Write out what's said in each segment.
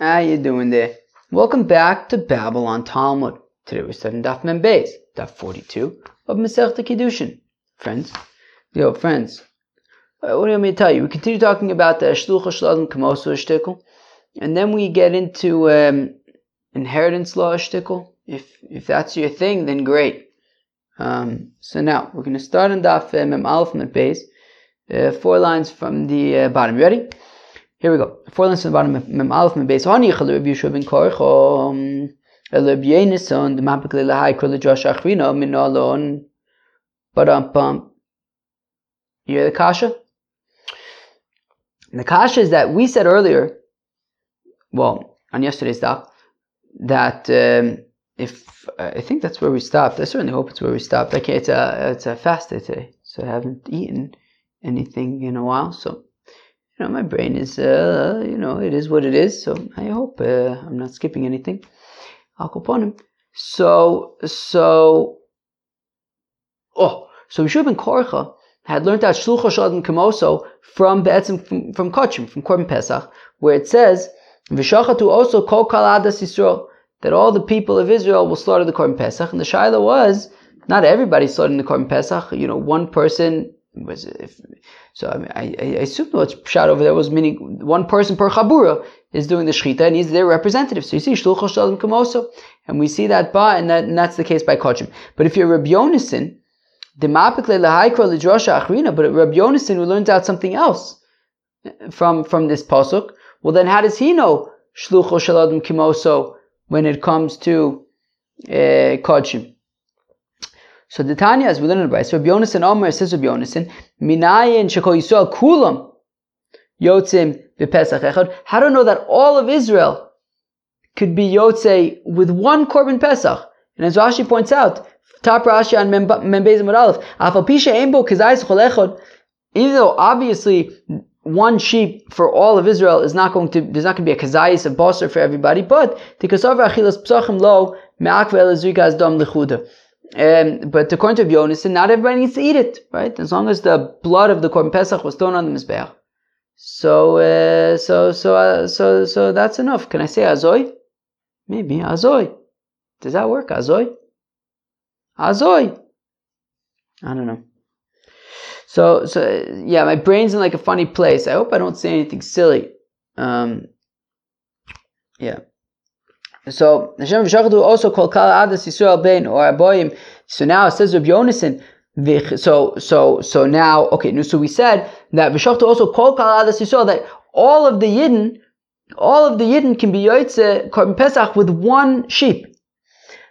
How you doing there? Welcome back to Babble On Talmud. Today we're studying Daf Mem Beis, Daf 42 of Masechta Kiddushin. Friends, yo, friends, uh, what do you want me to tell you? We continue talking about the Shlucha Shladim Kamosu Shtickle, and then we get into um, inheritance law Shtickle. If if that's your thing, then great. Um, so now we're going to start on Daf Mem Aleph Mem Beis, uh, four lines from the uh, bottom. You ready? Here we go. Four lines from the bottom. Mem Aleph Mem Beis. Hani Chalu Rabbi Yeshua ben Korchom. Eleb Yenison. The Mapikle Lahai Kol Josh Achrino Minolon. Badam Pump. You hear the kasha? And the kasha is that we said earlier, well, on yesterday's daf, that um, if uh, I think that's where we stopped. I certainly hope it's where we stopped. Okay, it's a it's a fast day today, so I haven't eaten anything in a while. So you know, my brain is uh, you know it is what it is. So I hope uh, I'm not skipping anything. Him. So so oh so Yeshua ben Korcha had learned out Shlucha Shadim Kamoso from Be'etzim from, from Kochim, from Korban Pesach, where it says V'shachatu also kol kal adas Yisrael that all the people of Israel will slaughter the Korban Pesach. And the Shaila was, not everybody slaughtering the Korban Pesach. You know, one person was, if, so I, mean, I, I assume what's shot over there was meaning one person per Chabura is doing the Shechita and he's their representative. So you see, Shluch Shalom Kamoso. And we see that by, and, that, and that's the case by Kochim. But if you're Rabbi Yonason, the Mapikle Lahaikra Lidrosha Achrina, but Rabbi Yonason who learns out something else from, from this Pasuk, well then how does he know Shluch Shalom Kimoso when it comes to uh, Kodshim. So the Tanya, as we learn in the Brayso, Rabbi Yonasan Omer says Rabbi Yonasan, Minayin Sheko Yisrael Kulam Yotzim B'Pesach Echad. How do I know that all of Israel could be Yotze with one Korban Pesach? And as Rashi points out, top Rashi on Membezim Aleph, Afal Pisha Eimbo Kizayis Cholechod, even though obviously one sheep for all of Israel is not going to, there's not going to be a kazayis, a bosser for everybody, but tikasav achilas psachim lo me'akvel zuikaz dom lechuda. Um, but according to Yonis, not everybody needs to eat it, right? As long as the blood of the Korban Pesach was thrown on the Mizbeach. So, uh, so, so, uh, so, so that's enough. Can I say azoy? Maybe azoy. Does that work? Azoy? Azoy. I don't know. So, so yeah, my brain's in like a funny place. I hope I don't say anything silly. Um, yeah. So Hashem v'shachadu also called kal adas Yisrael ben or aboyim. So now it says Rabbi Yonason. So so so now okay. So we said that v'shachadu also called kal adas Yisrael that all of the yidden, all of the yidden can be yotze korban pesach with one sheep.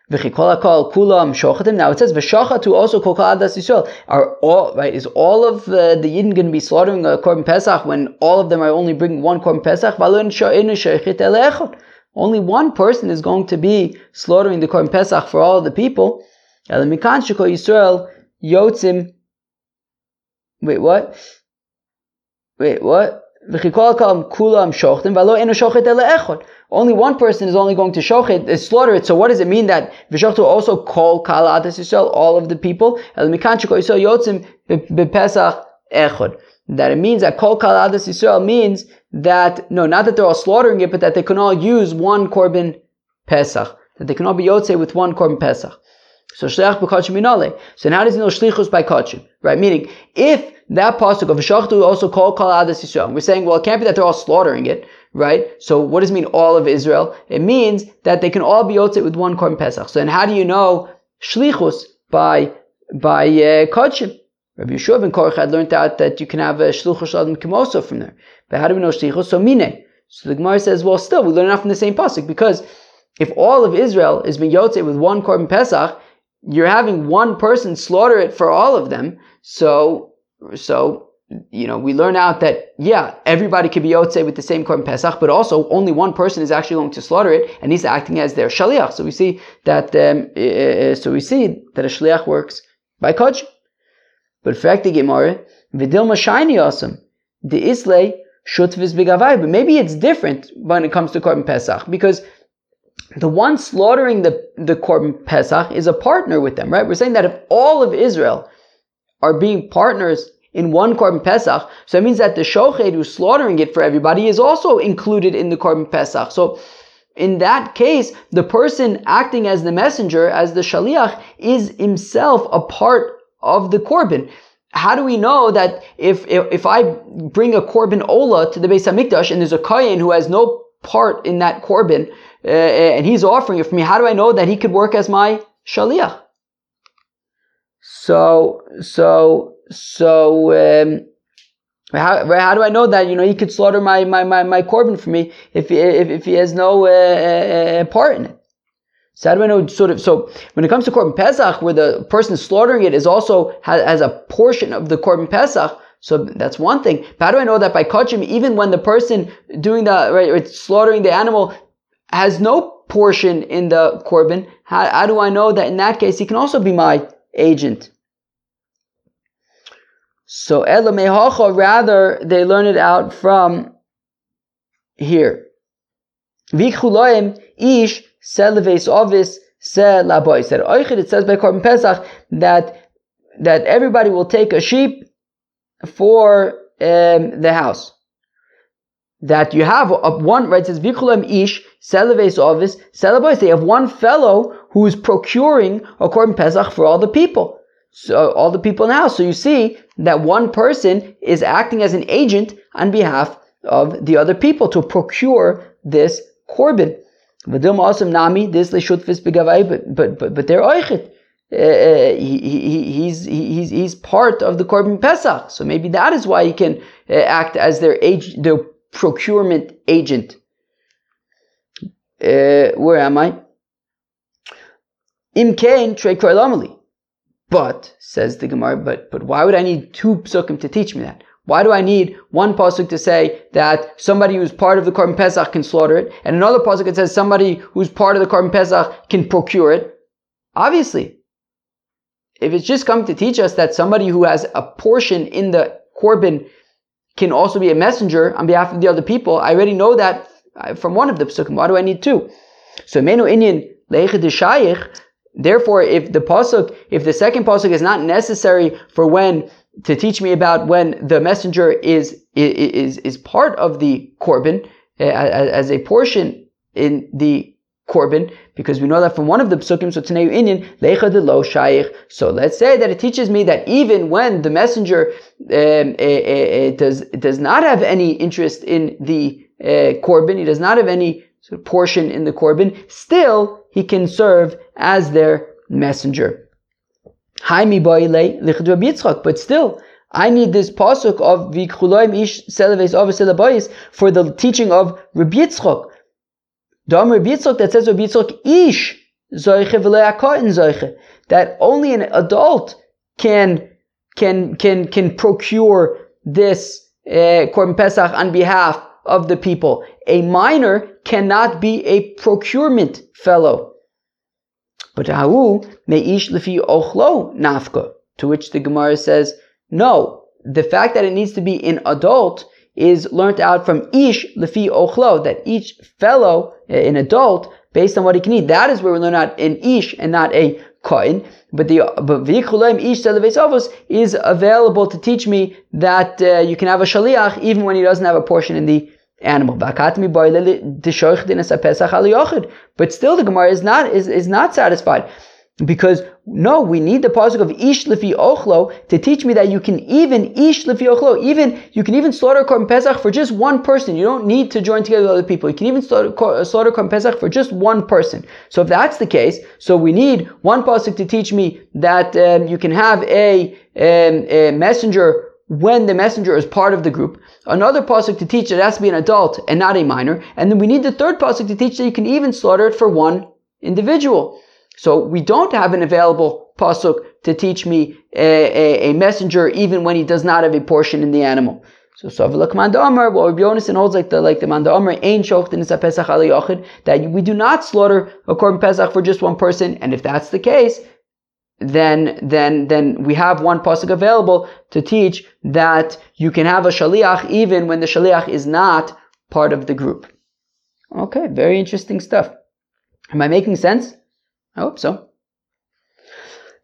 Now it says v'shachatu also kol adas Yisrael. Are all right? Is all of the, the yidden going to be slaughtering a korban pesach when all of them are only bringing one korban pesach? Only one person is going to be slaughtering the korban pesach for all the people. Yisrael yotzim. Wait, what? Wait, what? Only one person is only going to shochet, uh, slaughter it. So what does it mean that Vishachtu also call Kal Adas Yisrael, all of the people? That it means that Kol Kal Adas Yisrael means that, no, not that they're all slaughtering it, but that they can all use one Korban Pesach. That they can all be Yotze with one Korban Pesach. So shliach b'kachim minale. So now does he know shlichus by kachim? Right? Meaning, if that pasuk of v'shachtu also call kal adas Yisrael, we're saying, well, it can't be that they're all slaughtering it, right? So what does it mean all of Israel? It means that they can all be yotzei with one korban pesach. So then how do you know shlichus by by uh, kachim? Rabbi Yeshua ben Korach had learned out that you can have a shluchus adam kimoso from there. But how do we know shlichus? So mine. So the Gemara says, well, still we learn enough from the same pasuk because if all of Israel is being yotzei with one korban pesach, you're having one person slaughter it for all of them. So, so, you know, we learn out that, yeah, everybody could be Yotze with the same Korban Pesach, but also only one person is actually going to slaughter it, and he's acting as their Shaliach. So we see that, um, uh, so we see that a Shaliach works by Kodsh. But fact the Gemara, Vidilma Shiny awesome. The Islay Shutvis Bigavai. But maybe it's different when it comes to Korban Pesach, because the one slaughtering the, the Korban Pesach is a partner with them, right? We're saying that if all of Israel are being partners in one korban pesach. So it means that the shochet who's slaughtering it for everybody is also included in the korban pesach. So in that case, the person acting as the messenger, as the shaliach, is himself a part of the korban. How do we know that if, if, if I bring a korban ola to the Beis Hamikdash and there's a kohen who has no part in that korban uh, and he's offering it for me, how do I know that he could work as my shaliach? So, so, so, um, how, how do I know that? You know, he could slaughter my, my, my, my korban for me if, if, if he has no uh, uh, part in it. Know sort of, so when it comes to korban pesach, where the person slaughtering it is also, has, a portion of the korban pesach, so that's one thing. But how do I know that by kachim, even when the person doing the, right, slaughtering the animal has no portion in the korban, how, how do I know that in that case he can also be my agent? So Elamehacha, rather, they learn it out from here. Vikhuloim ish seleves ovis selaboy. Said it says by Korban Pesach that that everybody will take a sheep for um, the house. That you have a, one right it says ish seleves ovis selaboy. They have one fellow who is procuring a Korban Pesach for all the people so all the people in the house. So you see that one person is acting as an agent on behalf of the other people to procure this korban. Nami this but but but but they're oichet. Uh, uh he, he, he's, he's, he's part of the Korban Pesach. So maybe that is why he can uh, act as their age, their procurement agent. Uh, where am I? Imkain Kroilomali. but, says the Gemara, but, but why would I need two psukim to teach me that? Why do I need one pasuk to say that somebody who's part of the Korban Pesach can slaughter it, and another pasuk that says somebody who's part of the Korban Pesach can procure it? Obviously, if it's just coming to teach us that somebody who has a portion in the Korban can also be a messenger on behalf of the other people, I already know that uh, from one of the psukim. Why do I need two? So, menu inyan Therefore, if the pasuk, if the second pasuk is not necessary for when to teach me about when the messenger is is is part of the korban as a portion in the korban, because we know that from one of the psukim, so Taneyu Inyan, lo shayich. So let's say that it teaches me that even when the messenger um, does does not have any interest in the uh, korban, he does not have any sort of portion in the korban, still he can serve as their messenger. But still, I need this pasuk of v'khuloim ish seleves of for the teaching of Rabbi Yitzchok. Dom Rabbi Yitzchok that says Rabbi Yitzchok ish zoiche that only an adult can can can can procure this uh, Korban Pesach on behalf of the people. A minor cannot be a procurement fellow. But Ahu meish lefi ochlo nafka. To which the Gemara says, no, the fact that it needs to be an adult is learnt out from ish lefi ochlo, that each fellow, eh, an adult, based on what he can eat, that is where we learn out an ish and not a kohen. But the but ish is available to teach me that uh, you can have a shaliach even when he doesn't have a portion in the animal. But still the Gemara is not is, is not satisfied. Because no, we need the pasuk of ish lefi ochlo to teach me that you can even ish lefi ochlo, even you can even slaughter korban pesach for just one person. You don't need to join together with other people. You can even slaughter, korban pesach for just one person. So if that's the case, so we need one pasuk to teach me that um, you can have a, um, a messenger when the messenger is part of the group. Another pasuk to teach that it has to be an adult and not a minor. And then we need the third pasuk to teach that you can even slaughter it for one individual. So we don't have an available pasuk to teach me a, a, a messenger even when he does not have a portion in the animal. So Savilak Manda Amar, well Rabbi Yonason holds like the like the Manda Amar, Ein Shochtin is a Pesach that we do not slaughter a korban Pesach for just one person, and if that's the case, then then then we have one pasuk available to teach that you can have a shaliach even when the shaliach is not part of the group. Okay, very interesting stuff. Am I making sense? I hope so.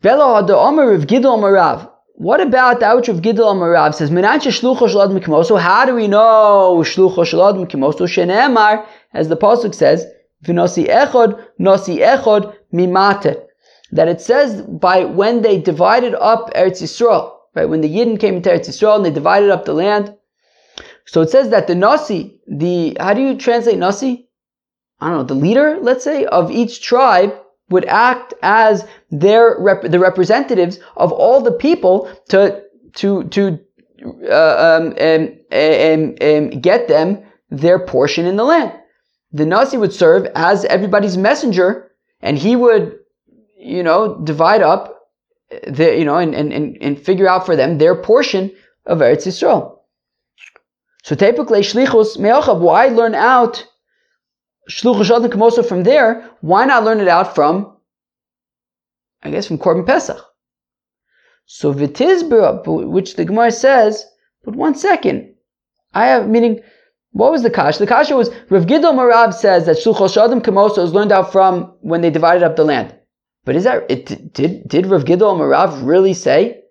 Gidol what about the ouch of Gidel Amarav says, Shalad Mikimoso, how do we know Shlucho Shalad Mikimoso? Shenemar, as the Pasuk says, Vinosi Echod, Nosi Echod, Mimate. That it says by when they divided up Eretz Yisrael, right? When the Yidden came into Eretz Yisrael and they divided up the land. So it says that the Nasi, the, how do you translate Nasi? I don't know, the leader, let's say, of each tribe would act as their rep- the representatives of all the people to to to uh, um, um, um, um, get them their portion in the land. The Nasi would serve as everybody's messenger, and he would, you know, divide up the, you know, and, and, and and figure out for them their portion of Eretz Yisrael. So typically, shlichus me'achav, why learn out shluchus kamosa from there? Why not learn it out from I guess from Korban Pesach. So Vitizbra, which the Gemara says, but one second, I have meaning. What was the kash? The kasha was Rav Gidol Marav says that Shulchos Shadim Kamosa was learned out from when they divided up the land. But is that it? Did did Rav Gidol Marav really say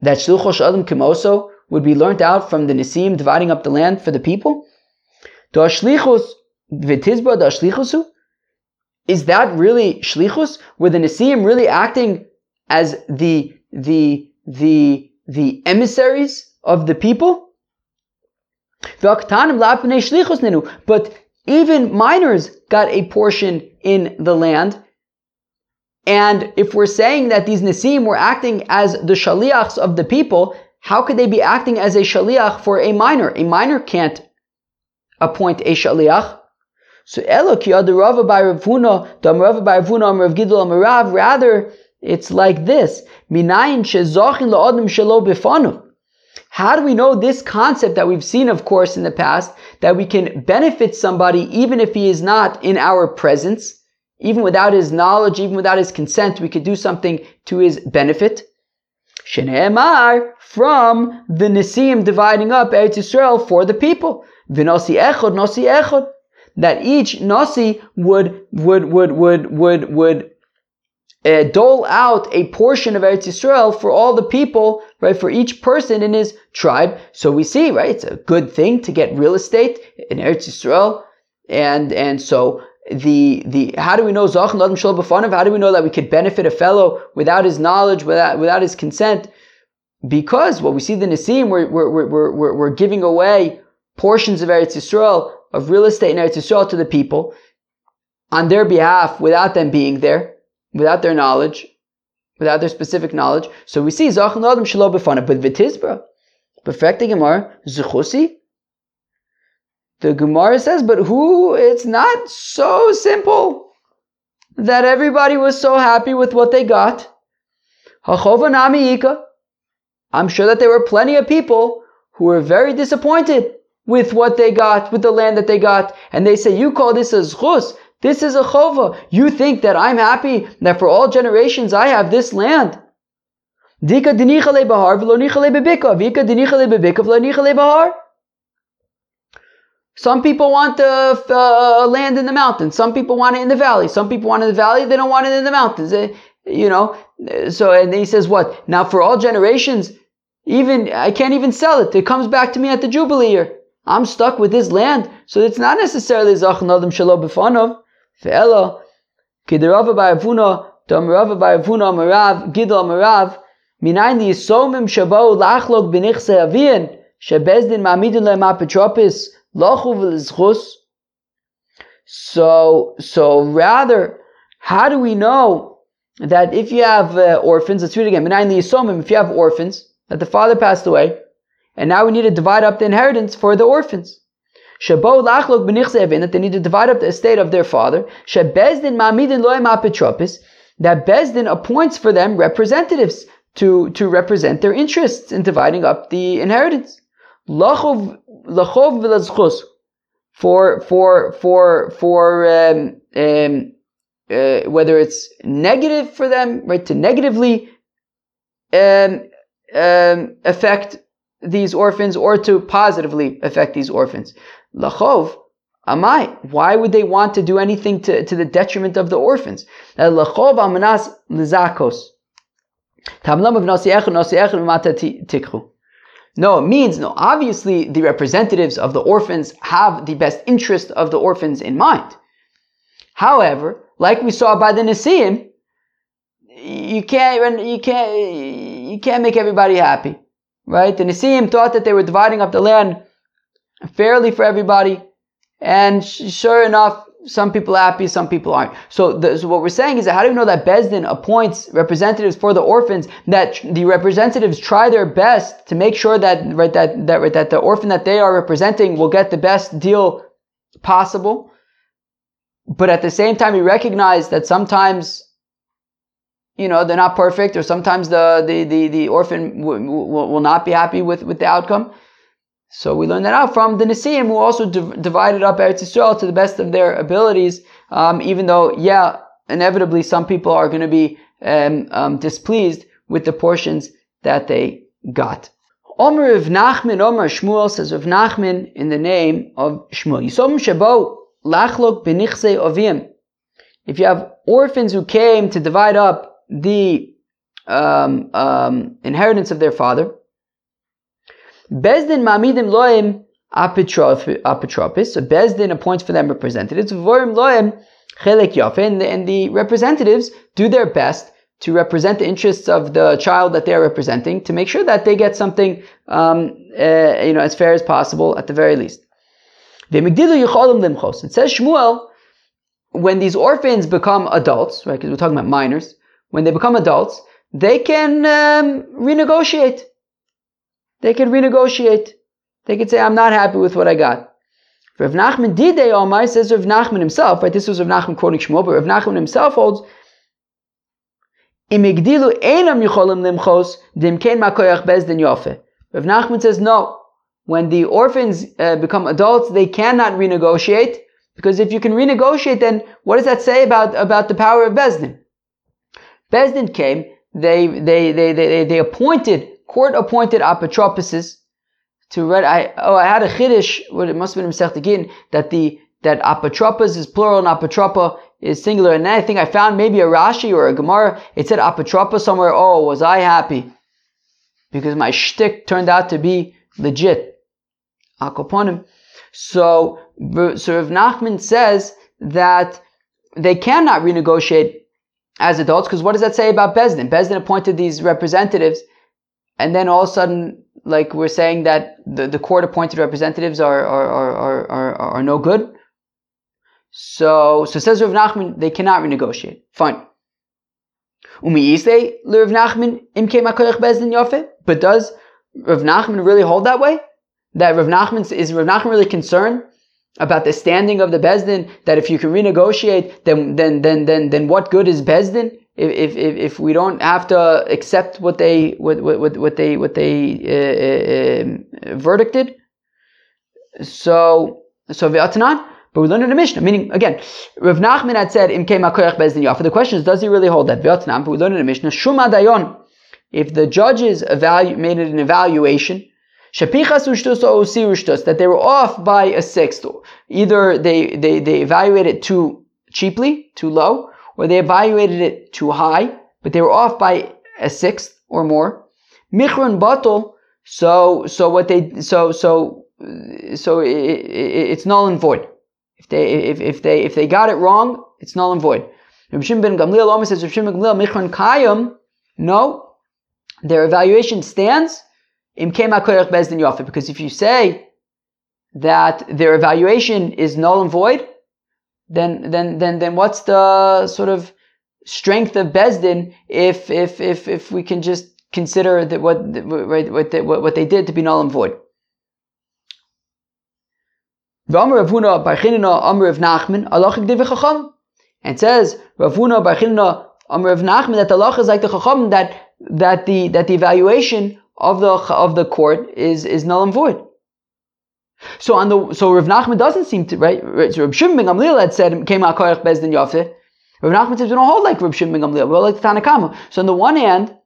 that Shulchos Shadim Kamoso would be learnt out from the Nisim dividing up the land for the people? Dashlichusu? Is that really shlichus? Were the Nisim really acting as the the the the emissaries of the people? But even minors got a portion in the land. And if we're saying that these Nisim were acting as the shaliachs of the people, how could they be acting as a shaliach for a minor? A minor can't appoint a shaliach. So Elo ki Rava by Ravuna, Dam Rava by Ravuna, Rav Gidol Amarav, rather it's like this. Minayin shezochin la'odim shelo bifanu. How do we know this concept that we've seen, of course, in the past, that we can benefit somebody even if he is not in our presence, even without his knowledge, even without his consent, we could do something to his benefit? Shene'emar, from the Nisim dividing up Eretz Yisrael for the people. V'nosi echod, nosi echod that each nasi would would would would would would uh, dole out a portion of Eretz Yisrael for all the people, right, for each person in his tribe. So we see, right, it's a good thing to get real estate in Eretz Yisrael, and and so the the how do we know Zach Adam How do we know that we could benefit a fellow without his knowledge, without without his consent? Because what we see the Nisim, we're we're we're we're, we're giving away portions of Eretz Yisrael of real estate in Eretz Yisrael to the people on their behalf without them being there, without their knowledge, without their specific knowledge. So we see Zachan Adam Shalom Befana, but Vitizbra, perfecting Gemara, Zuchusi. The Gemara says, but who? It's not so simple that everybody was so happy with what they got. I'm sure that there were plenty of people who were very disappointed with what they got, with the land that they got, and they say, you call this a zchus, this is a chova. You think that I'm happy that for all generations I have this land. Dika dinichale bahar v'lo nichale dinichale v'lo nichale bahar. Some people want the uh, land in the mountains. Some people want it in the valley. Some people want it in the valley. They don't want it in the mountains. They, you know. So and he says what? Now for all generations, even I can't even sell it. It comes back to me at the jubilee year. I'm stuck with this land, so it's not necessarily Zachan Adam Shalom. Ve'ela, Kiderava Ba'avuna, Damrava Ba'avuna Marav, Gidal Marav, Minayin Yisomim Shabau Lachlok B'nichse Avian, Shebezdin Ma'amidin Le'em Apetropis, Lochu V'lizchus. So, so rather, how do we know that if you have uh, orphans, let's read again, if you have orphans, that the father passed away, and now we need to divide up the inheritance for the orphans. That they need to divide up the estate of their father. That Bezdin appoints for them representatives to, to represent their interests in dividing up the inheritance. Lachov v'lazchus, for, for, for, for, um, um, uh, whether it's negative for them, right, to negatively um, um, affect these orphans or to positively affect these orphans. Lachov, amai, why would they want to do anything to, to the detriment of the orphans? Lachov amanas lizakos. No, it means no. Obviously, the representatives of the orphans have the best interest of the orphans in mind. However, like we saw by the Nisim, you can't you can't you can't make everybody happy, right? The Nisim thought that they were dividing up the land fairly for everybody, and sure enough, some people are happy, some people aren't. So, the, so, what we're saying is that how do we know that Besdin appoints representatives for the orphans? That the representatives try their best to make sure that right that that right, that the orphan that they are representing will get the best deal possible. But at the same time, we recognize that sometimes, you know, they're not perfect, or sometimes the the the, the orphan w- will, will not be happy with with the outcome. So we learn that out from the Nisim, who also div- divided up Eretz Yisrael to the best of their abilities, um, even though, yeah, inevitably some people are going to be um, um, displeased with the portions that they got. Omer of Nachman, Omer Shmuel says of Nachman in the name of Shmuel. Yisom Shabo Lachlok Benichse Ovim. If you have orphans who came to divide up the um, um, inheritance of their father, Bezdin mamidim loim apotropis. So Bezdin appoints for them representatives. Vorim loim chelek yafe. And the representatives do their best to represent the interests of the child that they are representing to make sure that they get something, um, uh, you know, as fair as possible at the very least. It says Shmuel, when these orphans become adults, right, because we're talking about minors, when they become adults, they can um, renegotiate. They could renegotiate. They could say, I'm not happy with what I got. Rav Nachman Didei Omai says Rav Nachman himself, right? This was Rav Nachman quoting Shmuel, but Rav Nachman himself holds, Imigdilu einam yicholim limchos dimkein makoyach bezdin yofe. Rav Nachman says, no. When the orphans uh, become adults, they cannot renegotiate, because if you can renegotiate, then what does that say about, about the power of Bezdin? Bezdin came, they, they, they, they, they appointed court appointed apotropuses to read. I oh I had a chiddush. What it must have been again that the that apotropos is plural and apotropa is singular. And then I think I found maybe a Rashi or a Gemara. It said apotropa somewhere. Oh, was I happy because my shtick turned out to be legit. Akoponim. So so if Nachman says that they cannot renegotiate as adults because what does that say about Bezdin? Bezdin appointed these representatives and then all of a sudden, like we're saying that the, the court appointed representatives are, are, are, are, are, no good. So, so says Rav Nachman, they cannot renegotiate. Fine. But does Rav Nachman really hold that way? That Rav Nachman, is Rav Nachman really concerned about the standing of the Bezdin, that if you can renegotiate, then, then, then, then, then what good is Bezdin? If, if, if we don't have to accept what they what, what, what they what they uh, uh, verdicted, so so v'atanan. But we learned in the Mishnah, meaning again, Rav Nachman had said im. The question is, does he really hold that v'atanan? But we learned in the Mishnah, shuma dayon. If the judges evalu- made it an evaluation, that they were off by a sixth. Either they, they, they evaluated too cheaply, too low, or they evaluated it too high, but they were off by a sixth or more. Michron batal, so so what they so so so it, it, it's null and void. If they if, if they if they got it wrong, it's null and void. Rav ben Gamliel almost says ben Gamliel Michron Kayim. No, their evaluation stands. Because if you say that their evaluation is null and void, then then then then what's the sort of strength of Bezdin if if if if we can just consider that what right what they, what, what they did to be null and void. And says Ravuna Barchinna Amr of Nachman that the law is like the Chacham that that the that the evaluation of the of the court is is null and void. So on the so Rav Nachman doesn't seem to right. so Rav Shimon ben Gamliel had said came out koyach bezdin yafe. Rav Nachman says we don't hold like Rav Shimon ben Gamliel. We hold like the Tanakama. So on the one hand,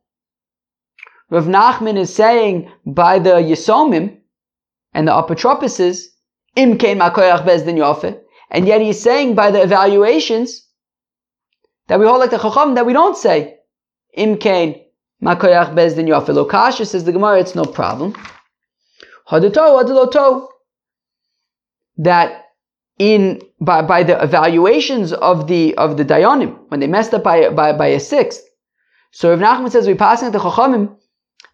Rav Nachman is saying by the Yisomim and the apotropuses im came out koyach bezdin yafe, and yet he's saying by the evaluations that we hold like the Chacham that we don't say im kain Makoyach bezdin yofe. Lokasha says the Gemara, it's no problem. Hadato, hadaloto. That in by, by the evaluations of the of the dayanim when they messed up by by, by a sixth. So if Nachman says we pass passing the chachamim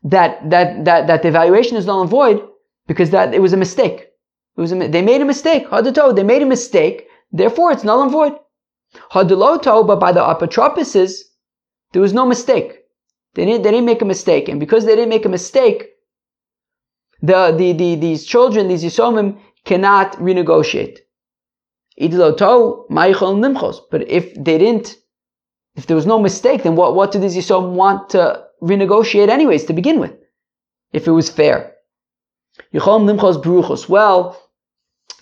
that that that that the evaluation is null and void because that it was a mistake. It was a, they made a mistake. Hadato, they made a mistake. Therefore, it's null and void. Hadaloto, but by the apotropuses, there was no mistake. They didn't, they didn't make a mistake. And because they didn't make a mistake, the, the, the, these children, these Yisomim, cannot renegotiate. But if they didn't, if there was no mistake, then what, what did these Yisomim want to renegotiate anyways to begin with? If it was fair. Well,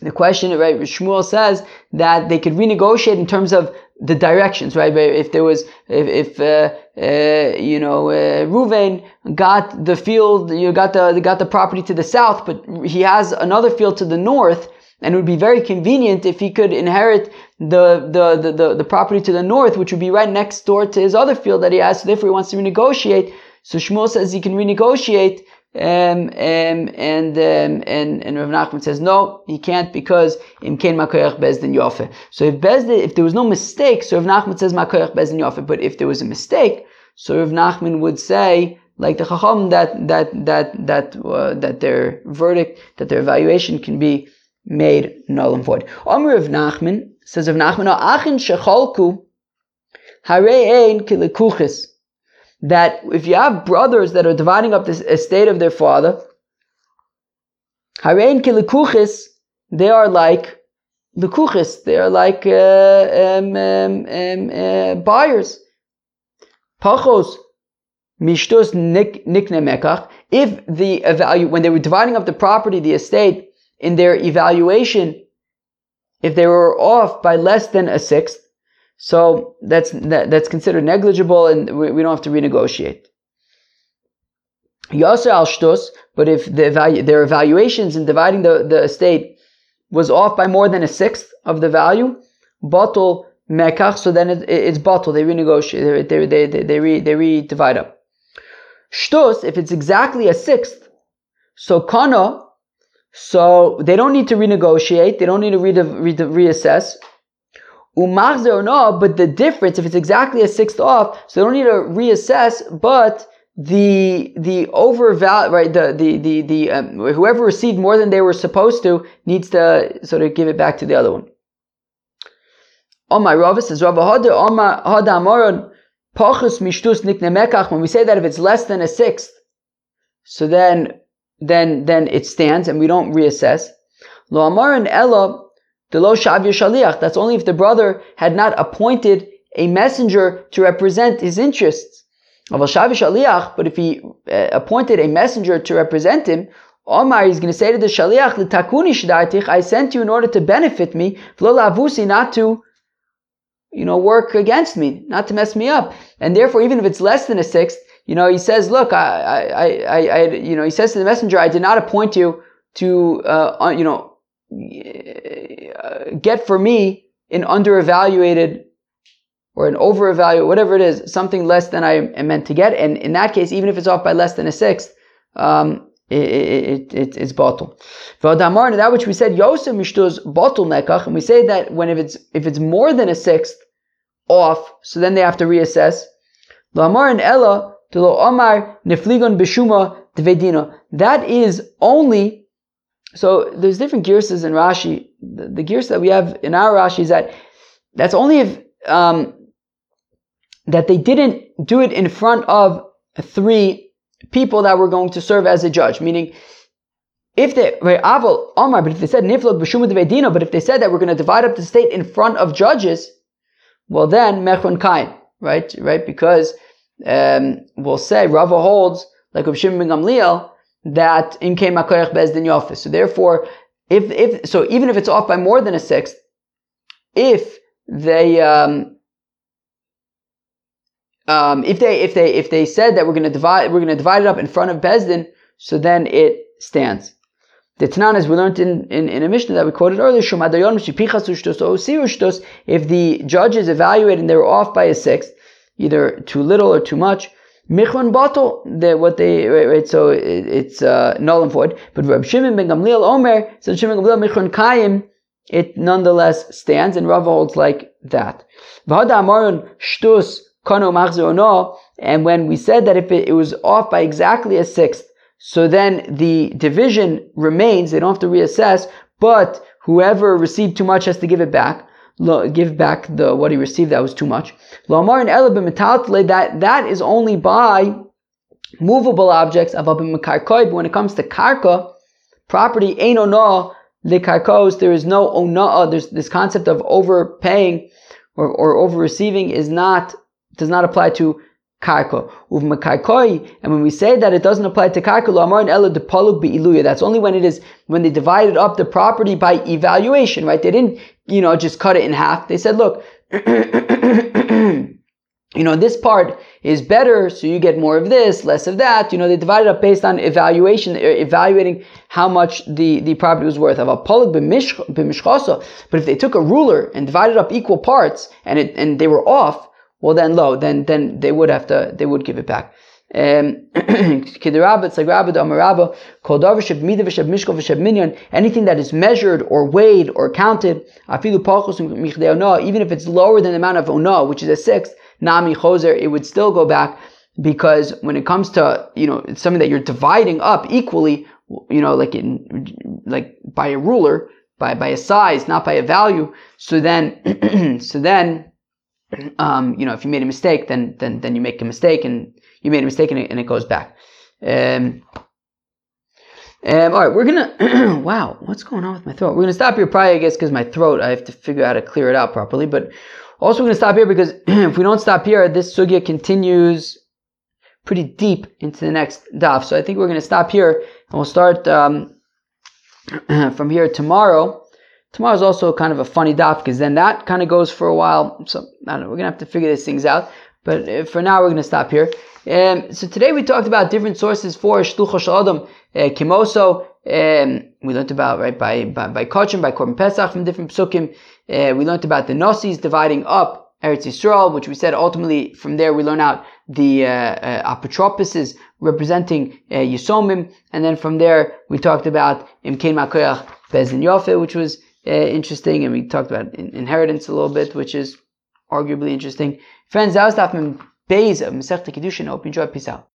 the question, right, Shmuel says that they could renegotiate in terms of the directions, right? If there was, if, if uh, uh, you know, uh, Ruvain got the field, you got the got the property to the south, but he has another field to the north, and it would be very convenient if he could inherit the, the, the, the, the property to the north, which would be right next door to his other field that he has. So therefore, he wants to renegotiate. So Shmuel says he can renegotiate um, um, and um, and and Rav Nachman says no, he can't because imken makoyach bezdin yofe. So if bezdin, if there was no mistake, so Rav Nachman says makoyach bezdin yofe. But if there was a mistake, so Rav Nachman would say like the chacham that that that that uh, that their verdict, that their evaluation can be made null and void. Amr of Nachman says of Nachman, achin shecholku harei ein kilikuchis that if you have brothers that are dividing up the estate of their father, Harein kilikuchis, they are like likuchis, they are like uh, um, um, um, uh, buyers. Pachos mishtos nikne mekach. If the value when they were dividing up the property, the estate, in their evaluation, if they were off by less than a sixth, so that's that, that's considered negligible, and we, we don't have to renegotiate. Yasser al shtus, but if the their evaluations in dividing the, the estate was off by more than a sixth of the value, bottle mekach, so then it, it, it's bottle. They renegotiate, they they they they, re, they up. Shtus, if it's exactly a sixth, so kana, so they don't need to renegotiate, they don't need to re- re- reassess. Umachzer or no, but the difference, if it's exactly a sixth off, so they don't need to reassess, but the the overval right the the the, the um, whoever received more than they were supposed to needs to sort of give it back to the other one. my Rava says Rava Hada Hada Amoron Pachus Mishtus Nikne When we say that if it's less than a sixth, so then then then it stands and we don't reassess. Lo Amaron Ella Delo Shavir Shaliach. That's only if the brother had not appointed a messenger to represent his interests. But if he uh, appointed a messenger to represent him, Omar is going to say to the Shaliach, "L'takuni I sent you in order to benefit me, avusi, not to, you know, work against me, not to mess me up." And therefore, even if it's less than a sixth, you know, he says, "Look, I, I, I, I you know," he says to the messenger, "I did not appoint you to, uh, you know, uh, get for me an underevaluated or an overevaluated, whatever it is, something less than I am meant to get. And in that case, even if it's off by less than a sixth, um, it, it, it, it's bottle. That which we said, Yosef mishtuz bottle nekach, and we say that when if it's if it's more than a sixth off, so then they have to reassess. Lamar and Ella to lo Omar nefligon bishuma dvedino. That is only so there's different girsas in Rashi. The, the girsa that we have in our Rashi is that that's only if um, that they didn't do it in front of three people that were going to serve as a judge. Meaning, if they aval Omar, but if they said niflog b'shuma devedina, but if they said that we're going to divide up the state in front of judges, well then Mechon kain, right, right, because um, we'll say Rava holds like Rav Shimon ben Gamliel that in came makoyach bezdin yofis. So therefore, if if so, even if it's off by more than a sixth, if they um, um, if they if they if they said that we're going to divide we're going to divide it up in front of bezdin, so then it stands. The Tanan, we learned in, in, in, a Mishnah that we quoted earlier, if the judges evaluate and they're off by a sixth, either too little or too much, Michron bottle, what they right, right so it, it's uh, null and void. But Rab Shimon ben Gamliel Omer, so Shimon ben Gamliel Michron Kayim, it nonetheless stands, and Rav holds like that. V'hada Amaron Shtus Kano Machzor and when we said that if it, it was off by exactly a sixth, so then the division remains, they don't have to reassess, but whoever received too much has to give it back give back the what he received that was too much. Lomar and Elabim that that is only by movable objects of when it comes to karka property ain ona karkos there is no ona there's this concept of overpaying or, or over receiving is not does not apply to karka. And when we say that it doesn't apply to karka, lamar and ella de paluk iluya. That's only when it is when they divided up the property by evaluation, right? They didn't, you know, just cut it in half. They said, look, you know, this part is better, so you get more of this, less of that. You know, they divided up based on evaluation, evaluating how much the, the property was worth. Of a. But if they took a ruler and divided up equal parts and it, and they were off, well then low, then then they would have to they would give it back. Um, anything that is measured or weighed or counted, even if it's lower than the amount of ona, which is a sixth, nami choser, it would still go back because when it comes to you know something that you're dividing up equally, you know, like in like by a ruler, by by a size, not by a value. So then, so then um, you know, if you made a mistake, then then then you make a mistake, and you made a mistake, and it, and it goes back. Um, um, all right, we're gonna. wow, what's going on with my throat? We're gonna stop here, probably, I guess, because my throat. I have to figure out how to clear it out properly. But also, we're gonna stop here because if we don't stop here, this sugya continues pretty deep into the next daf. So I think we're gonna stop here, and we'll start um, from here tomorrow. Tomorrow is also kind of a funny daf because then that kind of goes for a while. So I don't know. We're gonna have to figure these things out. But uh, for now, we're gonna stop here. Um, so today we talked about different sources for shlucha adam uh, kimoso. Um, we learned about right by by, by Kachim, by Korban Pesach from different psukim. Uh, we learned about the Nosis dividing up Eretz Yisrael, which we said ultimately from there we learn out the uh, uh, apotropuses representing uh, Yisomim, and then from there we talked about Imkein Makoyach Bezin Yofe, which was uh, interesting, and we talked about inheritance a little bit, which is arguably interesting. Friends, that was Daf Beis of Masechta Kiddushin. Hope you enjoy. Peace out.